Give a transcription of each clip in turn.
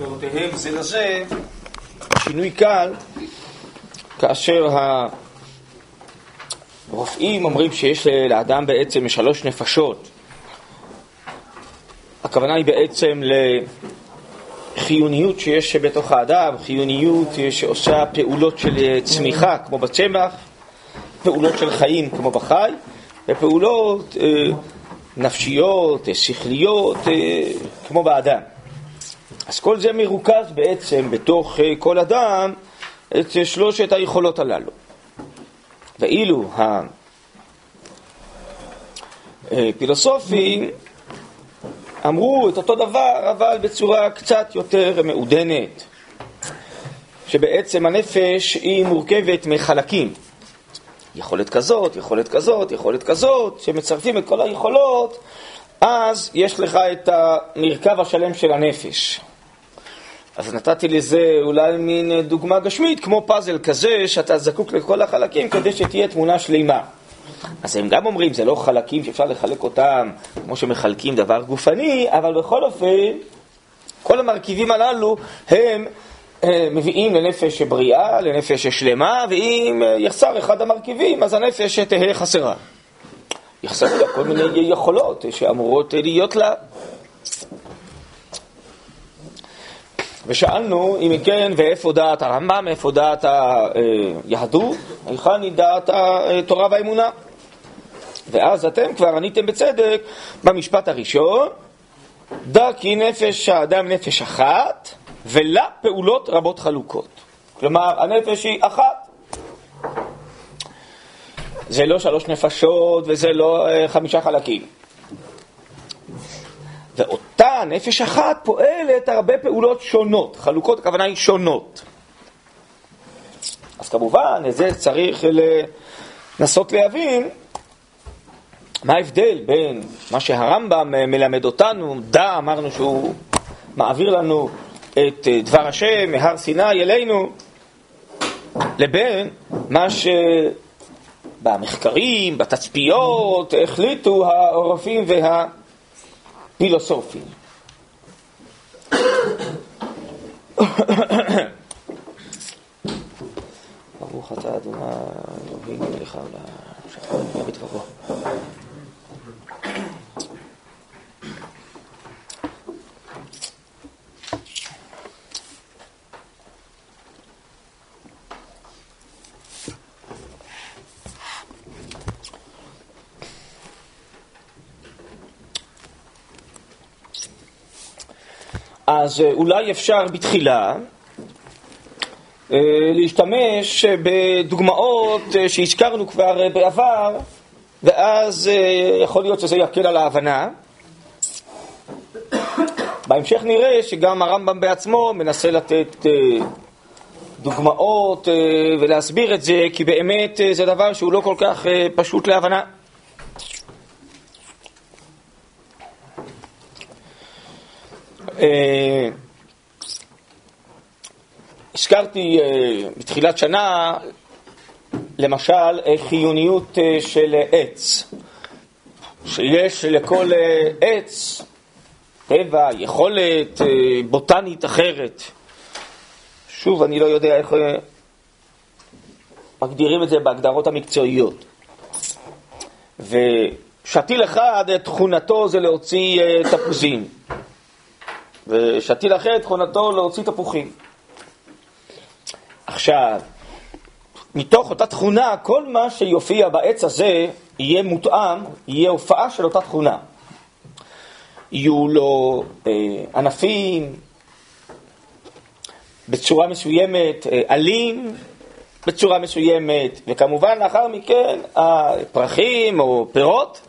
פירותיהם זה לזה, שינוי קל, כאשר הרופאים אומרים שיש לאדם בעצם שלוש נפשות. הכוונה היא בעצם לחיוניות שיש בתוך האדם, חיוניות שעושה פעולות של צמיחה כמו בצמח, פעולות של חיים כמו בחי, ופעולות אה, נפשיות, אה, שכליות, אה, כמו באדם. אז כל זה מרוכז בעצם בתוך אה, כל אדם את שלושת היכולות הללו. ואילו הפילוסופים אמרו את אותו דבר, אבל בצורה קצת יותר מעודנת, שבעצם הנפש היא מורכבת מחלקים. יכולת כזאת, יכולת כזאת, יכולת כזאת, כשמצרפים את כל היכולות, אז יש לך את המרכב השלם של הנפש. אז נתתי לזה אולי מין דוגמה גשמית, כמו פאזל כזה, שאתה זקוק לכל החלקים כדי שתהיה תמונה שלימה. אז הם גם אומרים, זה לא חלקים שאפשר לחלק אותם כמו שמחלקים דבר גופני, אבל בכל אופן, כל המרכיבים הללו הם אה, מביאים לנפש בריאה, לנפש שלמה, ואם אה, יחסר אחד המרכיבים, אז הנפש תהא חסרה. יחסרו לה כל מיני יכולות שאמורות להיות לה. ושאלנו, אם כן, ואיפה דעת הרמב"ם, איפה דעת היהדות, היכן היא דעת התורה והאמונה. ואז אתם כבר עניתם בצדק במשפט הראשון, דע כי נפש האדם נפש אחת, ולה פעולות רבות חלוקות. כלומר, הנפש היא אחת. זה לא שלוש נפשות וזה לא uh, חמישה חלקים. ואותה נפש אחת פועלת הרבה פעולות שונות, חלוקות הכוונה היא שונות. אז כמובן, את זה צריך לנסות להבין מה ההבדל בין מה שהרמב"ם מלמד אותנו, דע, אמרנו שהוא מעביר לנו את אה, דבר השם מהר סיני אלינו, לבין מה שבמחקרים, בתצפיות, החליטו הרופאים והפילוסופים. ברוך אתה אדוני אלוהים מלך העולם, שכון בדברו. אז אה, אולי אפשר בתחילה אה, להשתמש בדוגמאות אה, שהזכרנו כבר בעבר, ואז יכול להיות שזה יקל על ההבנה. בהמשך נראה שגם הרמב"ם בעצמו מנסה לתת דוגמאות ולהסביר את זה, כי באמת זה דבר שהוא לא כל כך פשוט להבנה. הזכרתי אה, בתחילת שנה, למשל, חיוניות אה, של עץ, שיש לכל עץ טבע, יכולת בוטנית אחרת. שוב, אני לא יודע איך מגדירים את זה בהגדרות המקצועיות. ושתיל אחד, תכונתו זה להוציא תפוזים. ושתיל אחר תכונתו להוציא תפוחים. עכשיו, מתוך אותה תכונה, כל מה שיופיע בעץ הזה יהיה מותאם, יהיה הופעה של אותה תכונה. יהיו לו אה, ענפים בצורה מסוימת, אה, עלים בצורה מסוימת, וכמובן לאחר מכן הפרחים או פירות.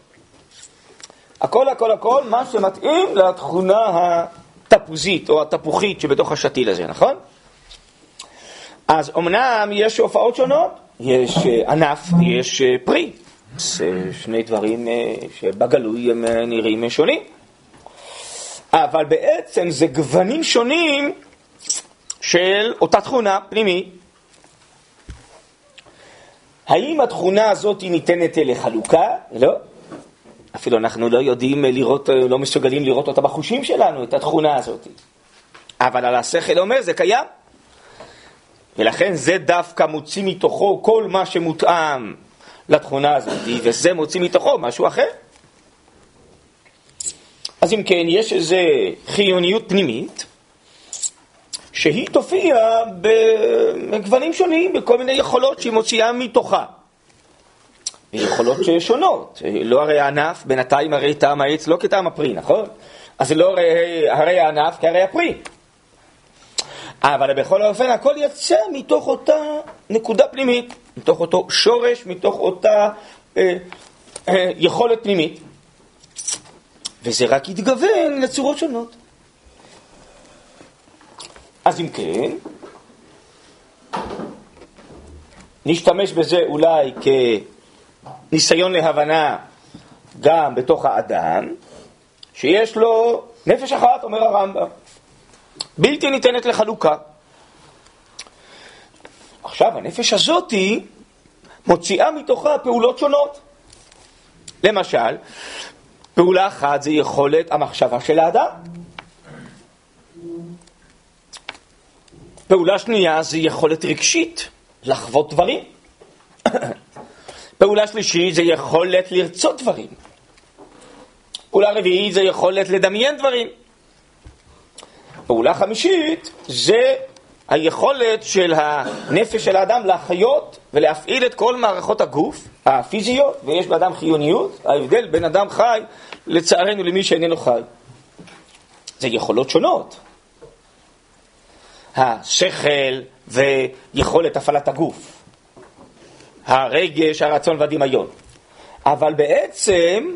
הכל הכל הכל מה שמתאים לתכונה ה... התפוזית או התפוחית שבתוך השתיל הזה, נכון? אז אמנם יש הופעות שונות, יש אה, ענף ויש אה, פרי. זה שני דברים אה, שבגלוי הם נראים שונים. אבל בעצם זה גוונים שונים של אותה תכונה פנימית. האם התכונה הזאת ניתנת לחלוקה? לא. אפילו אנחנו לא יודעים לראות, לא מסוגלים לראות אותה בחושים שלנו, את התכונה הזאת. אבל על השכל אומר זה קיים. ולכן זה דווקא מוציא מתוכו כל מה שמותאם לתכונה הזאת, וזה מוציא מתוכו משהו אחר. אז אם כן, יש איזו חיוניות פנימית, שהיא תופיע בגוונים שונים, בכל מיני יכולות שהיא מוציאה מתוכה. יכולות שונות. לא הרי הענף, בינתיים הרי טעם העץ לא כטעם הפרי, נכון? אז זה לא הרי, הרי הענף כהרי הפרי. אבל בכל אופן הכל יצא מתוך אותה נקודה פנימית, מתוך אותו שורש, מתוך אותה אה, אה, יכולת פנימית. וזה רק יתגוון לצורות שונות. אז אם כן, נשתמש בזה אולי כניסיון להבנה גם בתוך האדם, שיש לו נפש אחת, אומר הרמב"ם, בלתי ניתנת לחלוקה. עכשיו, הנפש הזאתי מוציאה מתוכה פעולות שונות. למשל, פעולה אחת זה יכולת המחשבה של האדם. פעולה שנייה זה יכולת רגשית, לחוות דברים. פעולה שלישית זה יכולת לרצות דברים. פעולה רביעית זה יכולת לדמיין דברים. פעולה חמישית זה היכולת של הנפש של האדם להחיות ולהפעיל את כל מערכות הגוף הפיזיות, ויש באדם חיוניות, ההבדל בין אדם חי, לצערנו, למי שאיננו חי. זה יכולות שונות. השכל ויכולת הפעלת הגוף, הרגש, הרצון והדמיון. אבל בעצם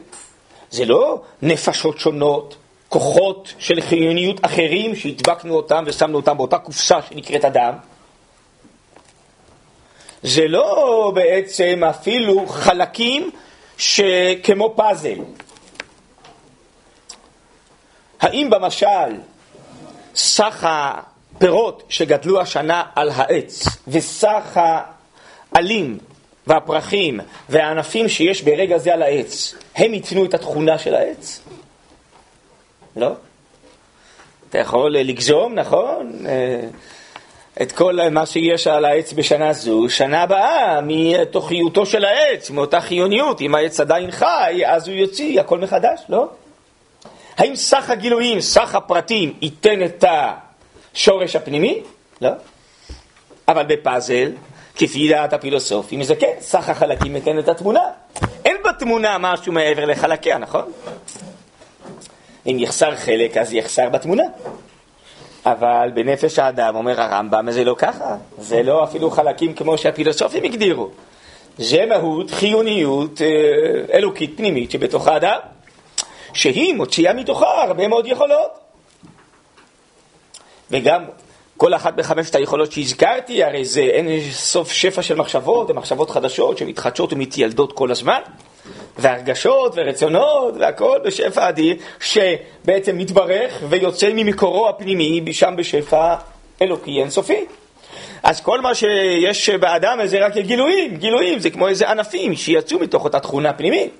זה לא נפשות שונות, כוחות של חיוניות אחרים שהדבקנו אותם ושמנו אותם באותה קופסה שנקראת אדם. זה לא בעצם אפילו חלקים שכמו פאזל. האם במשל סך הפירות שגדלו השנה על העץ וסך העלים והפרחים והענפים שיש ברגע זה על העץ, הם ייתנו את התכונה של העץ? לא? אתה יכול לגזום, נכון? אה, את כל מה שיש על העץ בשנה זו, שנה הבאה, מתוכיותו של העץ, מאותה חיוניות. אם העץ עדיין חי, אז הוא יוציא הכל מחדש, לא? האם סך הגילויים, סך הפרטים, ייתן את השורש הפנימי? לא. אבל בפאזל, כפי דעת הפילוסופים, זה כן, סך החלקים ייתן את התמונה. אין בתמונה משהו מעבר לחלקיה, נכון? אם יחסר חלק, אז יחסר בתמונה. אבל בנפש האדם, אומר הרמב"ם, זה לא ככה. זה לא אפילו חלקים כמו שהפילוסופים הגדירו. זה מהות, חיוניות אה, אלוקית פנימית שבתוך האדם, שהיא מוציאה מתוכה הרבה מאוד יכולות. וגם כל אחת בחמשת היכולות שהזכרתי, הרי זה אין סוף שפע של מחשבות, ומחשבות חדשות שמתחדשות ומתיילדות כל הזמן. והרגשות ורצונות והכל בשפע אדיר, שבעצם מתברך ויוצא ממקורו הפנימי שם בשפע אלוקי אינסופי. אז כל מה שיש באדם זה רק גילויים, גילויים, זה כמו איזה ענפים שיצאו מתוך אותה תכונה פנימית.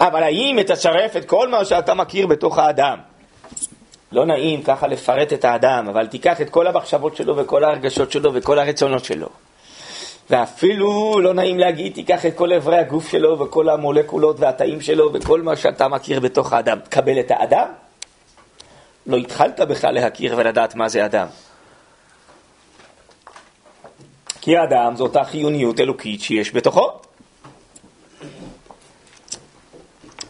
אבל האם תצרף את כל מה שאתה מכיר בתוך האדם? לא נעים ככה לפרט את האדם, אבל תיקח את כל המחשבות שלו וכל ההרגשות שלו וכל הרצונות שלו. ואפילו לא נעים להגיד, תיקח את כל אברי הגוף שלו וכל המולקולות והתאים שלו וכל מה שאתה מכיר בתוך האדם. תקבל את האדם? לא התחלת בכלל להכיר ולדעת מה זה אדם. כי האדם זו אותה חיוניות אלוקית שיש בתוכו.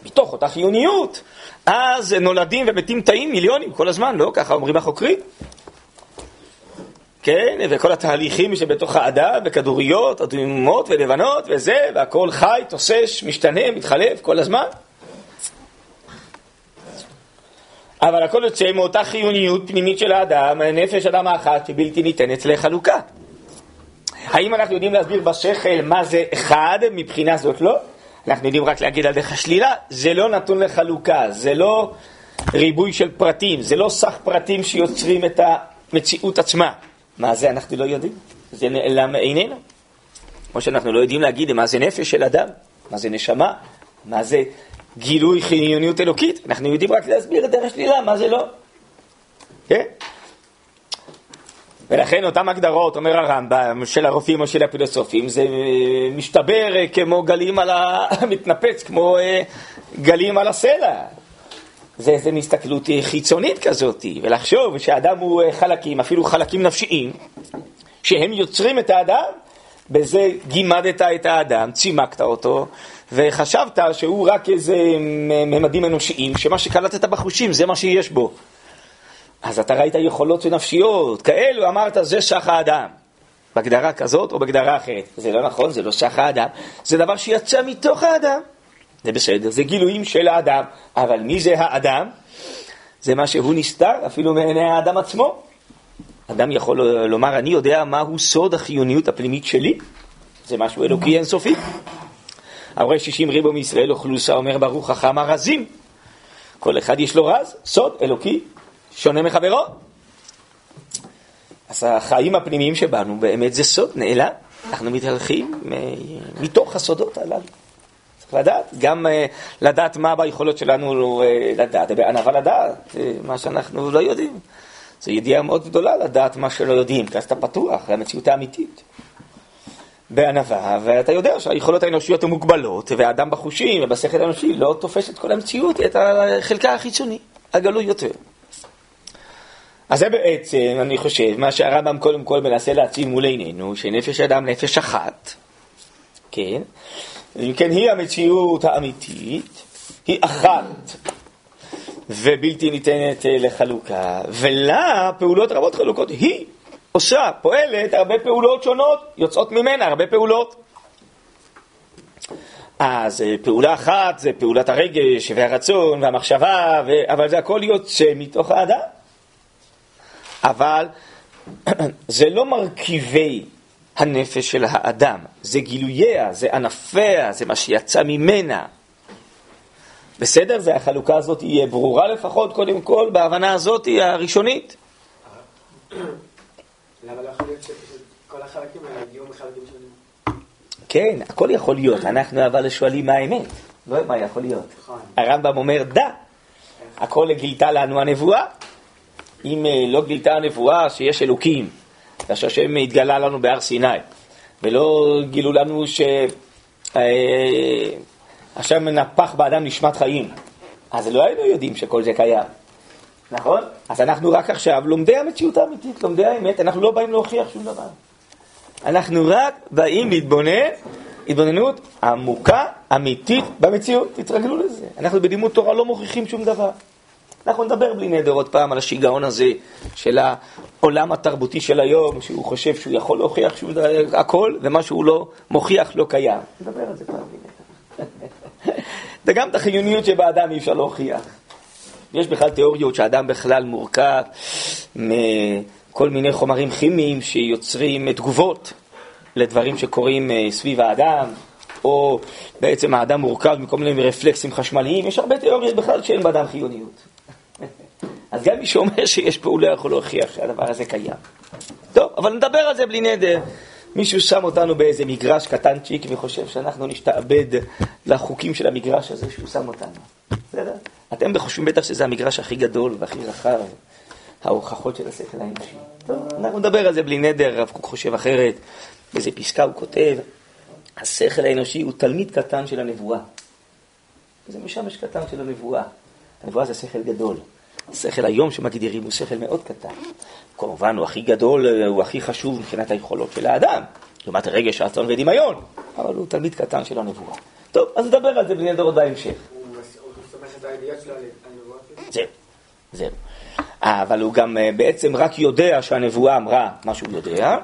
מתוך אותה חיוניות, אז נולדים ומתים תאים מיליונים כל הזמן, לא? ככה אומרים החוקרים. כן, וכל התהליכים שבתוך האדם, וכדוריות, אדומות ולבנות וזה, והכל חי, תוסס, משתנה, מתחלף כל הזמן. אבל הכל יוצא מאותה חיוניות פנימית של האדם, נפש אדם האחת שבלתי ניתנת לחלוקה. האם אנחנו יודעים להסביר בשכל מה זה אחד מבחינה זאת? לא. אנחנו יודעים רק להגיד על דרך השלילה, זה לא נתון לחלוקה, זה לא ריבוי של פרטים, זה לא סך פרטים שיוצרים את המציאות עצמה. מה זה אנחנו לא יודעים? זה נעלם מעינינו. כמו שאנחנו לא יודעים להגיד מה זה נפש של אדם, מה זה נשמה, מה זה גילוי חיוניות אלוקית. אנחנו יודעים רק להסביר את דרך שלילה, מה זה לא. כן? ולכן אותן הגדרות, אומר הרמב"ם, של הרופאים או של הפילוסופים, זה משתבר כמו גלים על ה... מתנפץ כמו גלים על הסלע. זה איזו מסתכלות חיצונית כזאת, ולחשוב שהאדם הוא חלקים, אפילו חלקים נפשיים, שהם יוצרים את האדם, בזה גימדת את האדם, צימקת אותו, וחשבת שהוא רק איזה ממדים אנושיים, שמה שקלטת בחושים זה מה שיש בו. אז אתה ראית יכולות נפשיות, כאלו אמרת זה שח האדם. בהגדרה כזאת או בהגדרה אחרת. זה לא נכון, זה לא שח האדם, זה דבר שיצא מתוך האדם. זה בסדר, זה גילויים של האדם, אבל מי זה האדם? זה מה שהוא נסתר אפילו מעיני האדם עצמו. אדם יכול לומר, אני יודע מהו סוד החיוניות הפנימית שלי, זה משהו אלוקי אינסופי. הרואה שישים ריבו מישראל אוכלוסה אומר ברוך חכם הרזים. כל אחד יש לו רז, סוד אלוקי, שונה מחברו. אז החיים הפנימיים שבנו באמת זה סוד נעלם. אנחנו מתהלכים מתוך הסודות הללו. צריך לדעת, גם uh, לדעת מה ביכולות שלנו uh, לדעת, בענווה לדעת, מה שאנחנו לא יודעים. זו ידיעה מאוד גדולה לדעת מה שלא יודעים, כי אז אתה פתוח למציאות האמיתית. בענווה, ואתה יודע שהיכולות האנושיות הן מוגבלות, והאדם בחושים ובשכל האנושי לא תופס את כל המציאות, את החלקה החיצוני, הגלוי יותר. אז זה בעצם, אני חושב, מה שהרמב"ם קודם כל מנסה להציב מול עינינו, שנפש אדם נפש אחת, כן? אם כן, היא המציאות האמיתית, היא אחת ובלתי ניתנת אה, לחלוקה, ולה פעולות רבות חלוקות. היא עושה, פועלת הרבה פעולות שונות, יוצאות ממנה הרבה פעולות. אז אה, פעולה אחת זה פעולת הרגש והרצון והמחשבה, ו... אבל זה הכל יוצא מתוך האדם. אבל זה לא מרכיבי הנפש של האדם, זה גילוייה, זה ענפיה, זה מה שיצא ממנה. בסדר? והחלוקה הזאת היא ברורה לפחות, קודם כל, בהבנה הזאת הראשונית. למה לא יכול להיות שכל החלקים האלה יהיו מחלקים שונים? כן, הכל יכול להיות, אנחנו אבל שואלים מה האמת, לא מה יכול להיות. נכון. הרמב"ם אומר, דע, הכל גילתה לנו הנבואה. אם אה, לא גילתה הנבואה שיש אלוקים, ושהשם התגלה לנו בהר סיני, ולא גילו לנו שהשם אה, מנפח באדם נשמת חיים, אז לא היינו יודעים שכל זה קיים. נכון? אז אנחנו רק עכשיו לומדי המציאות האמיתית, לומדי האמת, אנחנו לא באים להוכיח שום דבר. אנחנו רק באים להתבונן, התבוננות עמוקה, אמיתית, במציאות, תתרגלו לזה. אנחנו בלימוד תורה לא מוכיחים שום דבר. אנחנו נדבר בלי נדר עוד פעם על השיגעון הזה של העולם התרבותי של היום, שהוא חושב שהוא יכול להוכיח שהוא הכל, ומה שהוא לא מוכיח לא קיים. נדבר על זה פעם בלי נדר. וגם את החיוניות שבאדם אי אפשר להוכיח. יש בכלל תיאוריות שהאדם בכלל מורכב מכל מיני חומרים כימיים שיוצרים תגובות לדברים שקורים אה, סביב האדם, או בעצם האדם מורכב מכל מיני רפלקסים חשמליים, יש הרבה תיאוריות בכלל שאין באדם חיוניות. אז גם מי שאומר שיש פה, הוא לא יכול להוכיח שהדבר הזה קיים. טוב, אבל נדבר על זה בלי נדר. מישהו שם אותנו באיזה מגרש קטנצ'יק וחושב שאנחנו נשתעבד לחוקים של המגרש הזה שהוא שם אותנו. בסדר? אתם חושבים בטח שזה המגרש הכי גדול והכי רחב, ההוכחות של השכל האנושי. טוב, אנחנו נדבר על זה בלי נדר, הרב קוק חושב אחרת. באיזה פסקה הוא כותב, השכל האנושי הוא תלמיד קטן של הנבואה. זה משמש קטן של הנבואה. הנבואה זה שכל גדול. השכל היום שמגדירים הוא שכל מאוד קטן. כמובן הוא הכי גדול, הוא הכי חשוב מבחינת היכולות של האדם, לעומת רגש, רצון ודמיון, אבל הוא תלמיד קטן של הנבואה. טוב, אז נדבר על זה בני דורות בהמשך. זהו, זהו. אבל הוא גם אה, בעצם רק יודע שהנבואה אמרה מה שהוא יודע,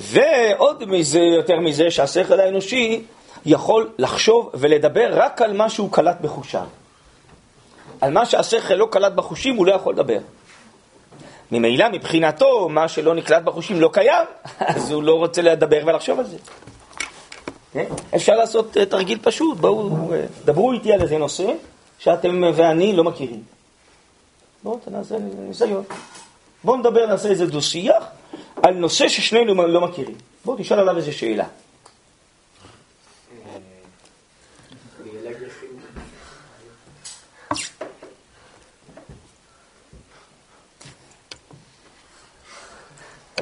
ועוד מזה, יותר מזה, שהשכל האנושי יכול לחשוב ולדבר רק על מה שהוא קלט בחושיו. על מה שהשכל לא קלט בחושים הוא לא יכול לדבר. ממילא מבחינתו, מה שלא נקלט בחושים לא קיים, אז הוא לא רוצה לדבר ולחשוב על זה. כן? אפשר לעשות אה, תרגיל פשוט, בואו, אה, דברו איתי על איזה נושא שאתם ואני לא מכירים. בואו נעשה ניסיון. בואו נדבר, נעשה איזה דו-שיח על נושא ששנינו לא מכירים. בואו תשאל עליו איזה שאלה.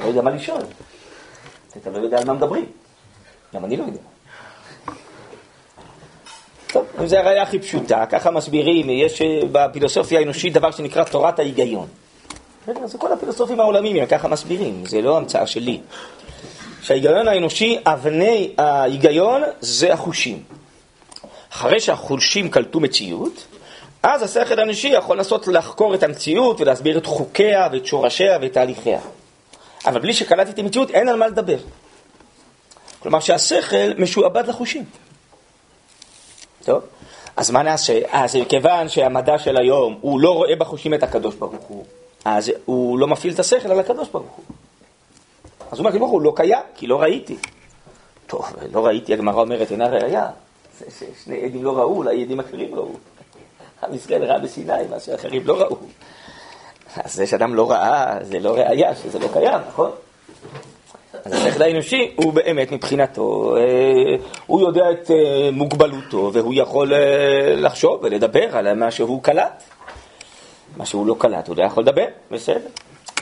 לא יודע מה לשאול. אתה לא יודע על מה מדברים. גם אני לא יודע. טוב, זו הראייה הכי פשוטה, ככה מסבירים, יש אה, בפילוסופיה האנושית דבר שנקרא תורת ההיגיון. זה כל הפילוסופים העולמיים, ככה מסבירים, זה לא המצאה שלי. שההיגיון האנושי, אבני ההיגיון זה החושים. אחרי שהחושים קלטו מציאות, אז השכל האנושי יכול לנסות לחקור את המציאות ולהסביר את חוקיה ואת שורשיה ואת תהליכיה. אבל בלי שקלטתי מציאות אין על מה לדבר. כלומר שהשכל משועבד לחושים. טוב, אז מה נעשה? אז כיוון שהמדע של היום הוא לא רואה בחושים את הקדוש ברוך הוא, אז הוא לא מפעיל את השכל על הקדוש ברוך הוא. אז הוא אומר, ברוך הוא לא קיים, כי לא ראיתי. טוב, לא ראיתי, הגמרא אומרת, אינה ראייה. שני עדים לא ראו, אולי עדים אחרים ראו. עם ישראל ראה בסיני, מה שאחרים לא ראו. אז זה שאדם לא ראה, זה לא ראייה, שזה לא קיים, נכון? אז השכל האנושי הוא באמת מבחינתו, אה, הוא יודע את אה, מוגבלותו והוא יכול אה, לחשוב ולדבר על מה שהוא קלט. מה שהוא לא קלט, הוא לא יכול לדבר, בסדר.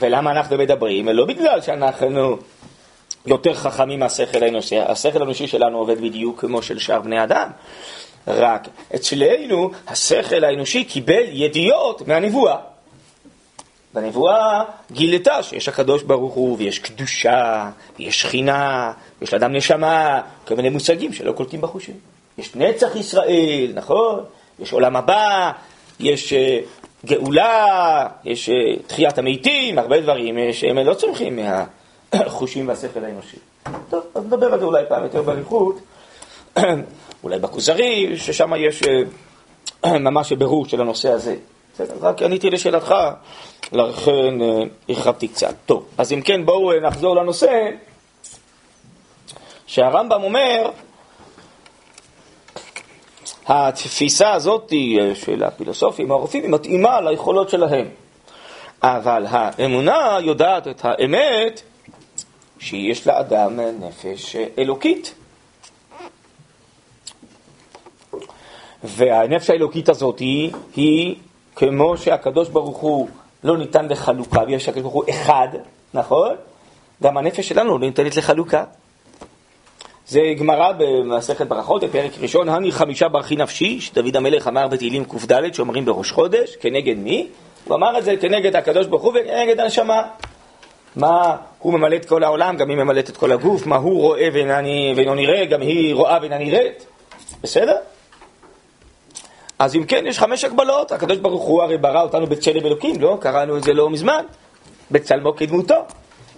ולמה אנחנו מדברים? לא בגלל שאנחנו יותר חכמים מהשכל האנושי, השכל האנושי שלנו עובד בדיוק כמו של שאר בני אדם. רק אצלנו השכל האנושי קיבל ידיעות מהנבואה. בנבואה גילתה שיש הקדוש ברוך הוא, ויש קדושה, ויש שכינה, ויש לאדם נשמה, כל מיני מושגים שלא קולטים בחושים. יש נצח ישראל, נכון? יש עולם הבא, יש uh, גאולה, יש uh, תחיית המתים, הרבה דברים uh, שהם לא צומחים מהחושים והשכל האנושי. טוב, אז נדבר על זה אולי פעם יותר באריכות, אולי בכוזרי, ששם יש ממש בירור של הנושא הזה. בסדר, רק עניתי לשאלתך, לכן אה, הרחבתי קצת. טוב, אז אם כן, בואו אה, נחזור לנושא שהרמב"ם אומר, התפיסה הזאת אה, של הפילוסופים, הרופאים, היא מתאימה ליכולות שלהם. אבל האמונה יודעת את האמת שיש לאדם נפש אלוקית. והנפש האלוקית הזאת היא, היא כמו שהקדוש ברוך הוא לא ניתן לחלוקה, ויש הקדוש ברוך הוא אחד, נכון? גם הנפש שלנו לא ניתנת לחלוקה. זה גמרא במסכת ברכות, בפרק ראשון, הני חמישה ברכי נפשי, שדוד המלך אמר בתהילים קד שאומרים בראש חודש, כנגד מי? הוא אמר את זה כנגד הקדוש ברוך הוא וכנגד הנשמה. מה הוא ממלא את כל העולם, גם היא ממלאת את כל הגוף, מה הוא רואה ואינו נראה, גם היא רואה ואינה נראית. בסדר? אז אם כן, יש חמש הגבלות. הקדוש ברוך הוא הרי ברא אותנו בצלם אלוקים, לא? קראנו את זה לא מזמן. בצלמו כדמותו.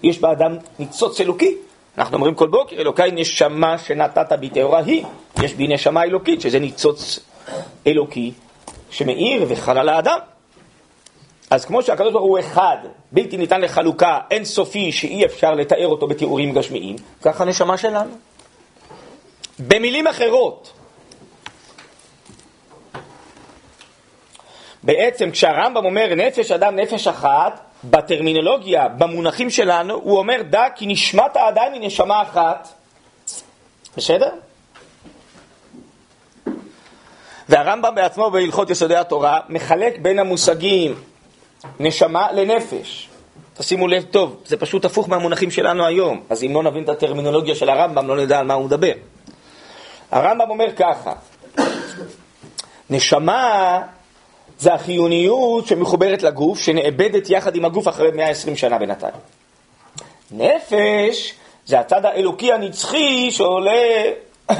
יש באדם ניצוץ אלוקי. אנחנו אומרים כל בוקר, אלוקיי נשמה שנתת בי טהורה היא. יש בי נשמה אלוקית, שזה ניצוץ אלוקי שמאיר וחל על האדם. אז כמו שהקדוש ברוך הוא אחד, בלתי ניתן לחלוקה, אין סופי, שאי אפשר לתאר אותו בתיאורים גשמיים, ככה הנשמה שלנו. במילים אחרות, בעצם כשהרמב"ם אומר נפש אדם נפש אחת, בטרמינולוגיה, במונחים שלנו, הוא אומר דע כי נשמת האדם היא נשמה אחת. בסדר? והרמב"ם בעצמו בהלכות יסודי התורה מחלק בין המושגים נשמה לנפש. תשימו לב טוב, זה פשוט הפוך מהמונחים שלנו היום, אז אם לא נבין את הטרמינולוגיה של הרמב"ם לא נדע על מה הוא מדבר. הרמב"ם אומר ככה, נשמה זה החיוניות שמחוברת לגוף, שנאבדת יחד עם הגוף אחרי 120 שנה בינתיים. נפש זה הצד האלוקי הנצחי שעולה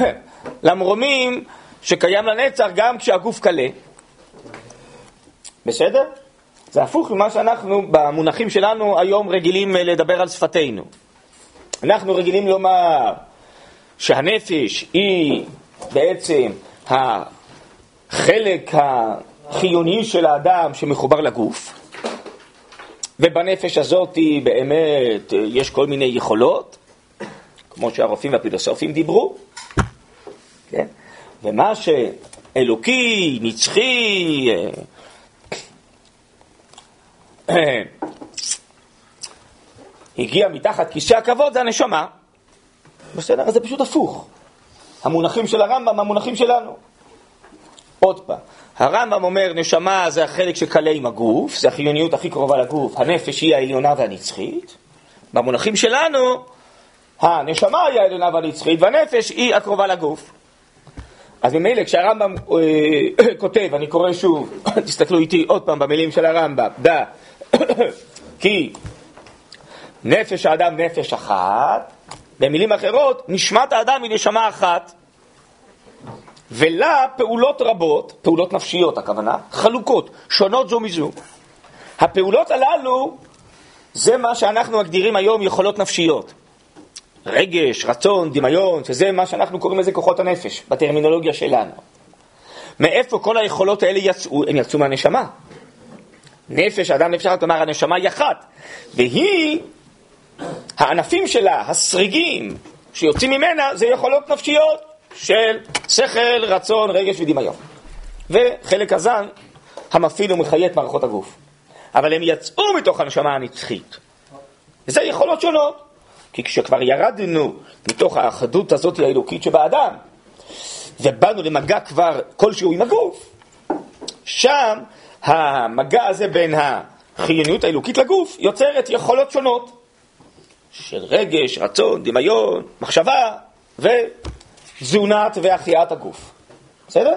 למרומים שקיים לנצח גם כשהגוף קלה. בסדר? זה הפוך ממה שאנחנו במונחים שלנו היום רגילים לדבר על שפתנו. אנחנו רגילים לומר שהנפש היא בעצם החלק חיוני של האדם שמחובר לגוף, ובנפש הזאת באמת יש כל מיני יכולות, כמו שהרופאים והפילוסופים דיברו, כן? ומה שאלוקי, נצחי, אה, הגיע מתחת כיסא הכבוד זה הנשמה. בסדר? אז זה פשוט הפוך. המונחים של הרמב"ם, המונחים שלנו. עוד פעם, הרמב"ם אומר נשמה זה החלק שקלה עם הגוף, זה החיוניות הכי קרובה לגוף, הנפש היא העליונה והנצחית, במונחים שלנו, הנשמה היא העליונה והנצחית, והנפש היא הקרובה לגוף. אז ממילא כשהרמב"ם אה, כותב, אני קורא שוב, תסתכלו איתי עוד פעם במילים של הרמב"ם, דע, כי נפש האדם נפש אחת, במילים אחרות, נשמת האדם היא נשמה אחת, ולה פעולות רבות, פעולות נפשיות הכוונה, חלוקות, שונות זו מזו. הפעולות הללו זה מה שאנחנו מגדירים היום יכולות נפשיות. רגש, רצון, דמיון, שזה מה שאנחנו קוראים לזה כוחות הנפש, בטרמינולוגיה שלנו. מאיפה כל היכולות האלה יצאו? הם יצאו מהנשמה. נפש, אדם נפש אחת, כלומר הנשמה היא אחת, והיא, הענפים שלה, הסריגים שיוצאים ממנה, זה יכולות נפשיות של שכל, רצון, רגש ודמיון. וחלק הזן המפעיל ומחיה את מערכות הגוף. אבל הם יצאו מתוך הנשמה הנצחית. וזה יכולות שונות. כי כשכבר ירדנו מתוך האחדות הזאת האלוקית שבאדם, ובאנו למגע כבר כלשהו עם הגוף, שם המגע הזה בין החיוניות האלוקית לגוף יוצרת יכולות שונות של רגש, רצון, דמיון, מחשבה ותזונת והחייאת הגוף. בסדר?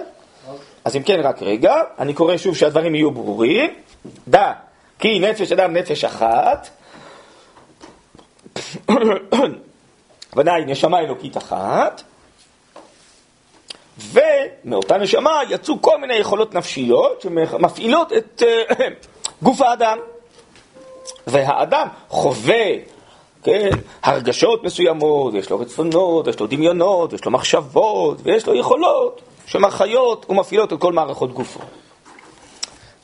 אז אם כן, רק רגע, אני קורא שוב שהדברים יהיו ברורים. דע כי נפש אדם נפש אחת, ודאי נשמה אלוקית אחת, ומאותה נשמה יצאו כל מיני יכולות נפשיות שמפעילות את uh, גוף האדם. והאדם חווה, כן, הרגשות מסוימות, יש לו רצונות, יש לו דמיונות, יש לו מחשבות, ויש לו יכולות שמחיות ומפעילות את כל מערכות גופו.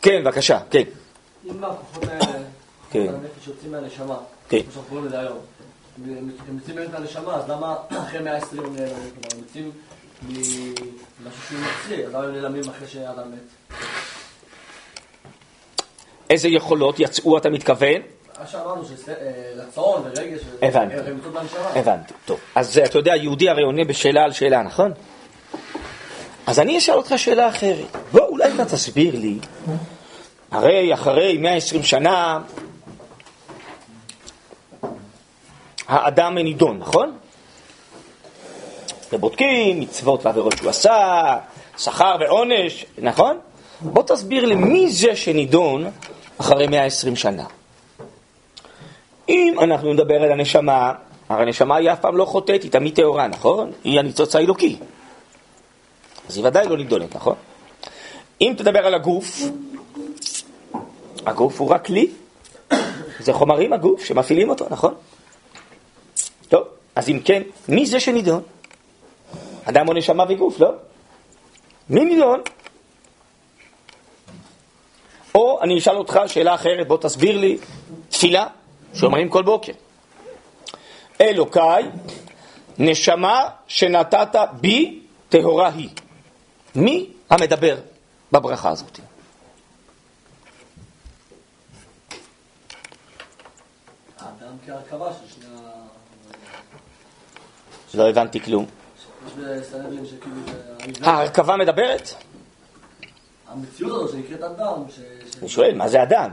כן, בבקשה, כן. אם הכוחות האלה, כן. הנפש יוצאים מהנשמה, כן. כמו שאנחנו קוראים לזה היום, הם יוצאים באמת מהנשמה, אז למה אחרי 120 הם יוצאים ממשהו שהוא נוצרי, אז למה הם נעלמים אחרי שאדם מת? איזה יכולות יצאו, אתה מתכוון? מה שאמרנו, שרצון אה, ורגש, הבנתי, הבנתי, טוב. אז אתה יודע, יהודי הרי עונה בשאלה על שאלה, נכון? אז אני אשאל אותך שאלה אחרת. בוא, אולי אתה תסביר לי, הרי אחרי 120 שנה האדם נידון, נכון? ובודקים מצוות ועבירות שהוא עשה, שכר ועונש, נכון? בוא תסביר לי מי זה שנידון אחרי 120 שנה. אם אנחנו נדבר על הנשמה, הרי הנשמה היא אף פעם לא חוטאת, היא תמיד טהורה, נכון? היא הניצוץ האלוקי. אז היא ודאי לא נידונת, נכון? אם תדבר על הגוף, הגוף הוא רק כלי, זה חומרים הגוף שמפעילים אותו, נכון? טוב, אז אם כן, מי זה שנידון? אדם או נשמה וגוף, לא? מי נידון? או אני אשאל אותך שאלה אחרת, בוא תסביר לי, תפילה שאומרים כל בוקר. אלוקיי, נשמה שנתת בי, טהורה היא. מי המדבר בברכה הזאת? לא הבנתי כלום. ההרכבה מדברת? המציאות הזו שנקראת אדם. אני שואל, מה זה אדם?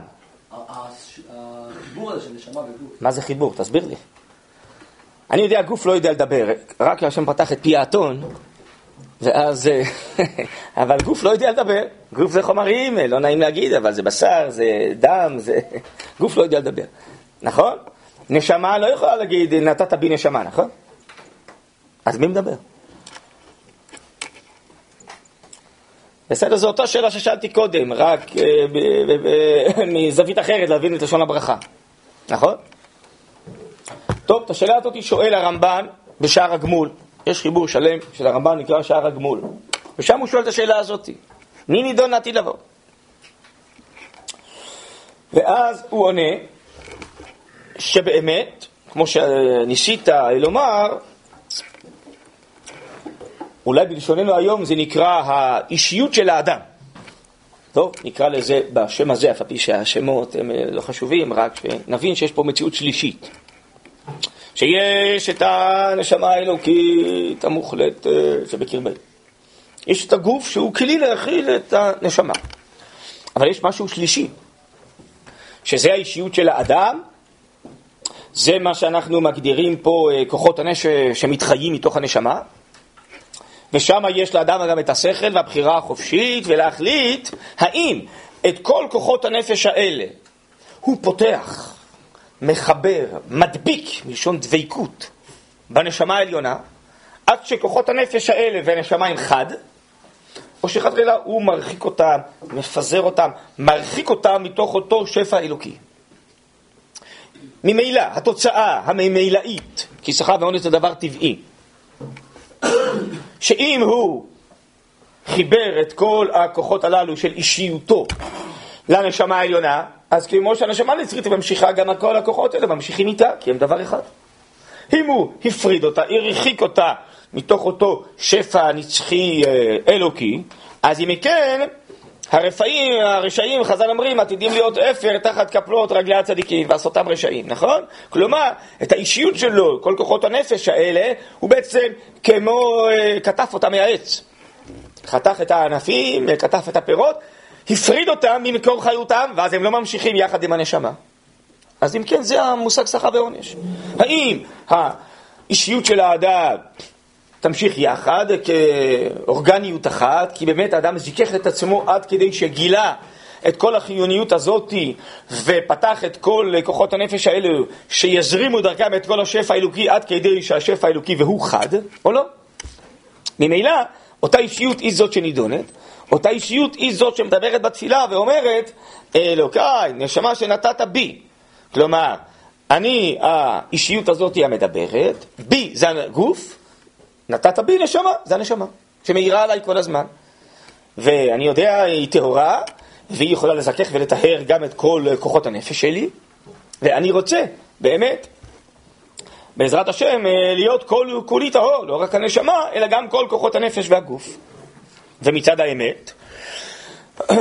החיבור הזה של נשמה וגוף. מה זה חיבור? תסביר לי. אני יודע, הגוף לא יודע לדבר, רק השם פתח את פי האתון, ואז... אה, אבל גוף לא יודע לדבר. גוף זה חומרים, לא נעים להגיד, אבל זה בשר, זה דם, זה... גוף לא יודע לדבר. נכון? נשמה לא יכולה להגיד, נתת בי נשמה, נכון? אז מי מדבר? בסדר, זו אותה שאלה ששאלתי קודם, רק אה, מזווית אחרת להבין את לשון הברכה, נכון? טוב, את השאלה הזאת שואל הרמב"ן בשער הגמול. יש חיבור שלם של הרמב"ן נקרא שער הגמול. ושם הוא שואל את השאלה הזאת, מי נידון לעתיד לבוא? ואז הוא עונה שבאמת, כמו שניסית לומר, אולי בלשוננו היום זה נקרא האישיות של האדם. טוב, נקרא לזה בשם הזה, אף על פי שהשמות הם אה, לא חשובים, רק שנבין שיש פה מציאות שלישית. שיש את הנשמה האלוקית המוחלט אה, שבקרבנו. יש את הגוף שהוא כלי להכיל את הנשמה. אבל יש משהו שלישי, שזה האישיות של האדם, זה מה שאנחנו מגדירים פה אה, כוחות הנפש שמתחיים מתוך הנשמה, ושם יש לאדם גם את השכל והבחירה החופשית ולהחליט האם את כל כוחות הנפש האלה הוא פותח, מחבר, מדביק, מלשון דביקות, בנשמה העליונה, עד שכוחות הנפש האלה והנשמה הם חד, או שחלילה הוא מרחיק אותם, מפזר אותם, מרחיק אותם מתוך אותו שפע אלוקי. ממילא, התוצאה הממילאית, כי שכר ועונש זה דבר טבעי, שאם הוא חיבר את כל הכוחות הללו של אישיותו לנשמה העליונה, אז כמו שהנשמה הנצרית ממשיכה, גם כל הכוחות האלה ממשיכים איתה, כי הם דבר אחד. אם הוא הפריד אותה, הרחיק אותה מתוך אותו שפע נצחי אה, אלוקי, אז אם כן, הרפאים, הרשעים, חז"ל אומרים, עתידים להיות אפר תחת כפלות רגלי הצדיקים ועשותם רשעים, נכון? כלומר, את האישיות שלו, כל כוחות הנפש האלה, הוא בעצם כמו אה, כתף אותם מהעץ. חתך את הענפים, כתף את הפירות, הפריד אותם ממקור חיותם, ואז הם לא ממשיכים יחד עם הנשמה. אז אם כן, זה המושג שכר ועונש. האם האישיות של האדם תמשיך יחד כאורגניות אחת, כי באמת האדם זיכך את עצמו עד כדי שגילה את כל החיוניות הזאת ופתח את כל כוחות הנפש האלו שיזרימו דרכם את כל השפע האלוקי עד כדי שהשפע האלוקי והוא חד, או לא? ממילא, אותה אישיות היא זאת שנידונת, אותה אישיות היא זאת שמדברת בתפילה ואומרת, אלוקיי, נשמה שנתת בי. כלומר, אני, האישיות הזאת המדברת, בי זה הגוף, נתת בי נשמה, זה הנשמה, שמאירה עליי כל הזמן. ואני יודע, היא טהורה, והיא יכולה לזכך ולטהר גם את כל כוחות הנפש שלי, ואני רוצה, באמת, בעזרת השם, אה, להיות כל כולי טהור, לא רק הנשמה, אלא גם כל כוחות הנפש והגוף. ומצד האמת,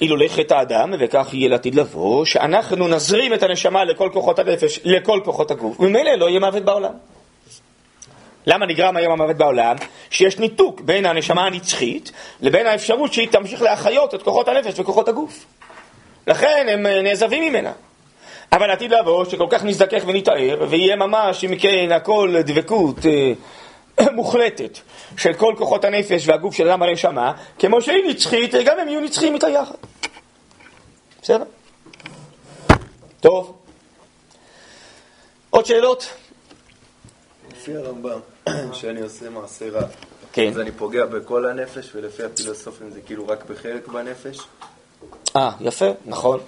אילולא חטא האדם, וכך יהיה לעתיד לבוא, שאנחנו נזרים את הנשמה לכל כוחות הנפש, לכל כוחות הגוף, וממילא לא יהיה מוות בעולם. למה נגרם היום המוות בעולם? שיש ניתוק בין הנשמה הנצחית לבין האפשרות שהיא תמשיך להחיות את כוחות הנפש וכוחות הגוף. לכן הם אה, נעזבים ממנה. אבל עתיד לבוא שכל כך נזדכך ונתאר, ויהיה ממש, אם כן, הכל דבקות אה, מוחלטת של כל כוחות הנפש והגוף של אדם הנשמה, כמו שהיא נצחית, גם הם יהיו נצחיים איתה יחד. בסדר? טוב. עוד שאלות? לפי הרמב"ם, כשאני עושה מעשה רע, כן. אז אני פוגע בכל הנפש, ולפי הפילוסופים זה כאילו רק בחלק בנפש? אה, יפה, נכון.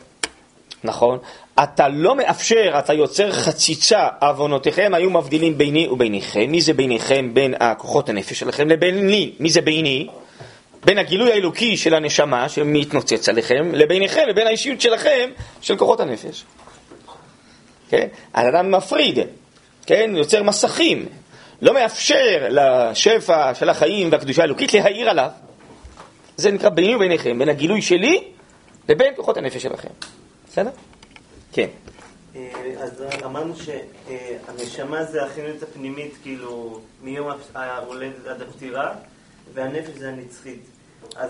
נכון. אתה לא מאפשר, אתה יוצר חציצה, עוונותיכם היו מבדילים ביני וביניכם. מי זה ביניכם בין הכוחות הנפש שלכם לביני? מי זה ביני? בין הגילוי האלוקי של הנשמה שמתנוצץ עליכם, לביניכם לבין האישיות שלכם של כוחות הנפש. כן? האדם מפריד, כן? יוצר מסכים, לא מאפשר לשפע של החיים והקדושה האלוקית להעיר עליו. זה נקרא ביני וביניכם, בין הגילוי שלי לבין כוחות הנפש שלכם. בסדר? כן. אה, אז אמרנו שהנשמה זה החינוך הפנימית, כאילו, מיום ההולדת עד הפטירה, והנפש זה הנצחית.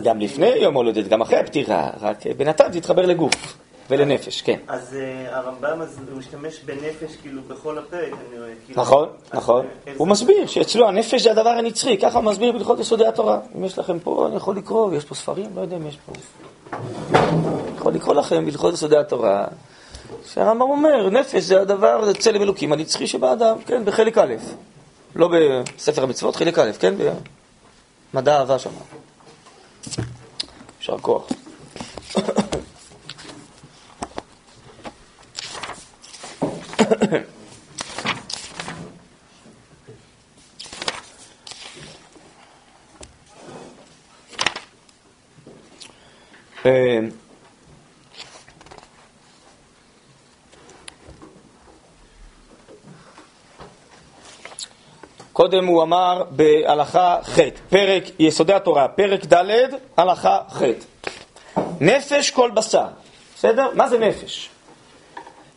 גם לפני יום הולדת, גם אחרי הפטירה, רק בינתיים זה יתחבר לגוף ולנפש, כן. אז אה, הרמב"ם, הוא משתמש בנפש כאילו בכל הפרק, אני רואה. כאילו, נכון, נכון. הוא מסביר שאצלו הנפש זה הדבר הנצחי, ככה הוא מסביר בהלכות יסודי התורה. אם יש לכם פה, אני יכול לקרוא, יש פה ספרים, לא יודע אם יש פה. אני יכול לקרוא לכם בהלכות יסודי התורה, שהרמב"ם אומר, נפש זה הדבר, זה צלם אלוקים הנצחי שבאדם, כן, בחלק א', לא בספר המצוות, חלק א', כן, במדע אהבה שם. יישר כוח. קודם הוא אמר בהלכה ח', פרק יסודי התורה, פרק ד', הלכה ח'. נפש כל בשר, בסדר? מה זה נפש?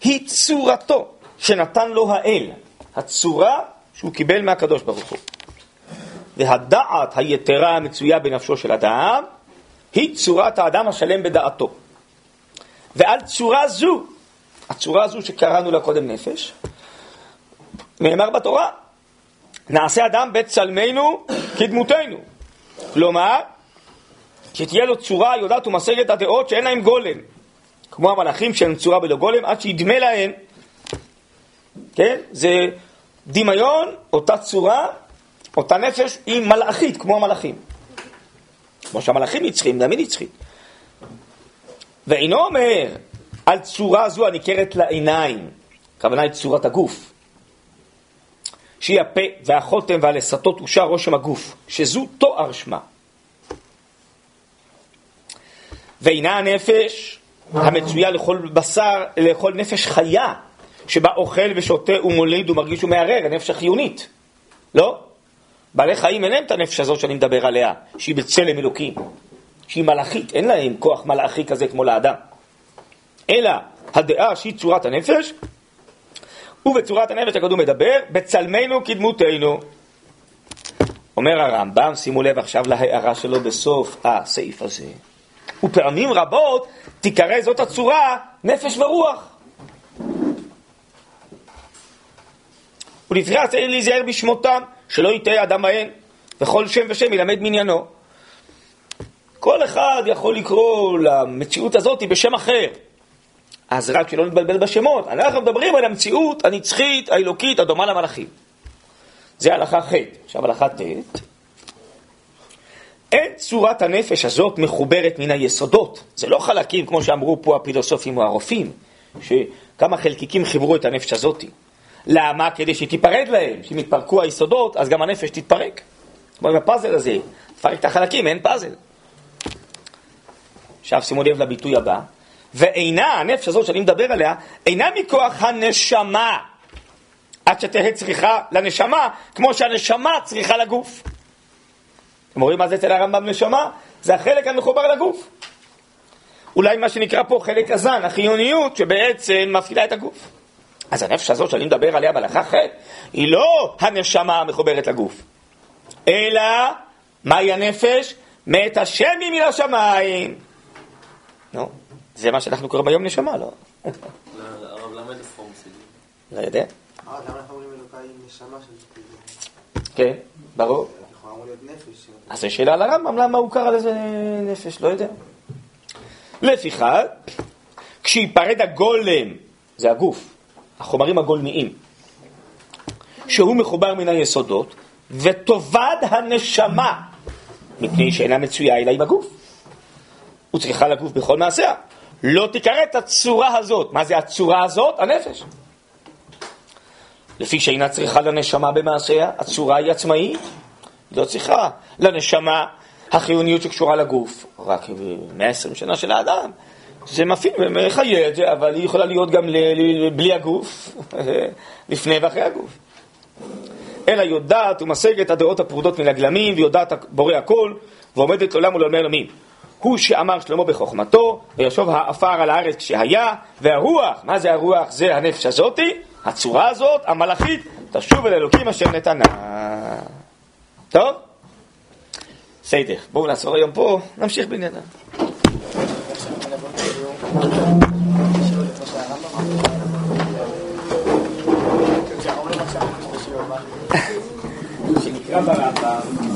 היא צורתו שנתן לו האל, הצורה שהוא קיבל מהקדוש ברוך הוא. והדעת היתרה המצויה בנפשו של אדם היא צורת האדם השלם בדעתו. ועל צורה זו, הצורה הזו שקראנו לה קודם נפש, נאמר בתורה, נעשה אדם בצלמנו כדמותנו. כלומר, שתהיה לו צורה יודעת ומשגת הדעות שאין להם גולם. כמו המלאכים שאין צורה בלא גולם, עד שידמה להם. כן? זה דמיון, אותה צורה, אותה נפש, היא מלאכית, כמו המלאכים. כמו שהמלאכים נצחים, גם היא נצחית. ואינו אומר על צורה זו הניכרת לעיניים, הכוונה היא צורת הגוף, שהיא הפה והחותם והלסתות אושר רושם הגוף, שזו תואר שמה. ואינה הנפש המצויה לכל בשר, לכל נפש חיה, שבה אוכל ושותה ומוליד ומרגיש ומערער, הנפש החיונית. לא? בעלי חיים אין להם את הנפש הזאת שאני מדבר עליה, שהיא בצלם אלוקים, שהיא מלאכית, אין להם כוח מלאכי כזה כמו לאדם. אלא הדעה שהיא צורת הנפש, ובצורת הנפש הקדום מדבר, בצלמנו כדמותנו. אומר הרמב"ם, שימו לב עכשיו להערה שלו בסוף הסעיף הזה. ופעמים רבות תיקרא זאת הצורה נפש ורוח. ולפני צריך להיזהר בשמותם, שלא יטעה אדם בהן, וכל שם ושם ילמד מניינו. כל אחד יכול לקרוא למציאות הזאת בשם אחר. אז רק שלא נתבלבל בשמות, אנחנו מדברים על המציאות הנצחית, האלוקית, הדומה למלאכים. זה הלכה ח'. עכשיו הלכה ט'. אין צורת הנפש הזאת מחוברת מן היסודות. זה לא חלקים, כמו שאמרו פה הפילוסופים או הרופאים, שכמה חלקיקים חיברו את הנפש הזאת. למה? כדי שתיפרד להם. כשהם יתפרקו היסודות, אז גם הנפש תתפרק. כמו עם הפאזל הזה, תפרק את החלקים, אין פאזל. עכשיו שימו לב לביטוי הבא, ואינה, הנפש הזאת שאני מדבר עליה, אינה מכוח הנשמה, עד שתהא צריכה לנשמה, כמו שהנשמה צריכה לגוף. אתם רואים מה זה אצל הרמב"ם נשמה? זה החלק המחובר לגוף. אולי מה שנקרא פה חלק הזן, החיוניות שבעצם מפעילה את הגוף. אז הנפש הזאת שאני מדבר עליה בהלכה ח' היא לא הנשמה המחוברת לגוף, אלא מהי הנפש? מאת השמי מן השמיים. נו, זה מה שאנחנו קוראים היום נשמה, לא? הרב, למה אין פורמסילי? לא יודע. למה אנחנו אומרים אלוקאי נשמה של כן, ברור. נפש. אז זו שאלה לרמב"ם, למה הוא קרא לזה נפש? לא יודע. לפיכך, כשיפרד הגולם, זה הגוף, החומרים הגולמיים, שהוא מחובר מן היסודות, ותאבד הנשמה, מפני שאינה מצויה אלא עם הגוף. הוא צריכה לגוף בכל מעשיה. לא תקרא את הצורה הזאת. מה זה הצורה הזאת? הנפש. לפי שאינה צריכה לנשמה במעשיה, הצורה היא עצמאית, לא צריכה לנשמה החיוניות שקשורה לגוף. רק ב-120 שנה של האדם, זה מפעיל ומחיה את זה, אבל היא יכולה להיות גם בלי הגוף, לפני ואחרי הגוף. אלא יודעת ומשגת הדעות הפרודות מן הגלמים, ויודעת בורא הכל, ועומדת לעולם ולעולמי עולמים. הוא שאמר שלמה בחוכמתו, וישוב העפר על הארץ כשהיה, והרוח, מה זה הרוח? זה הנפש הזאתי, הצורה הזאת, המלאכית, תשוב אל אלוקים אשר נתנה. טוב? בסדר, בואו נעצור היום פה, נמשיך בעניינה. שנקרא ברמב"ם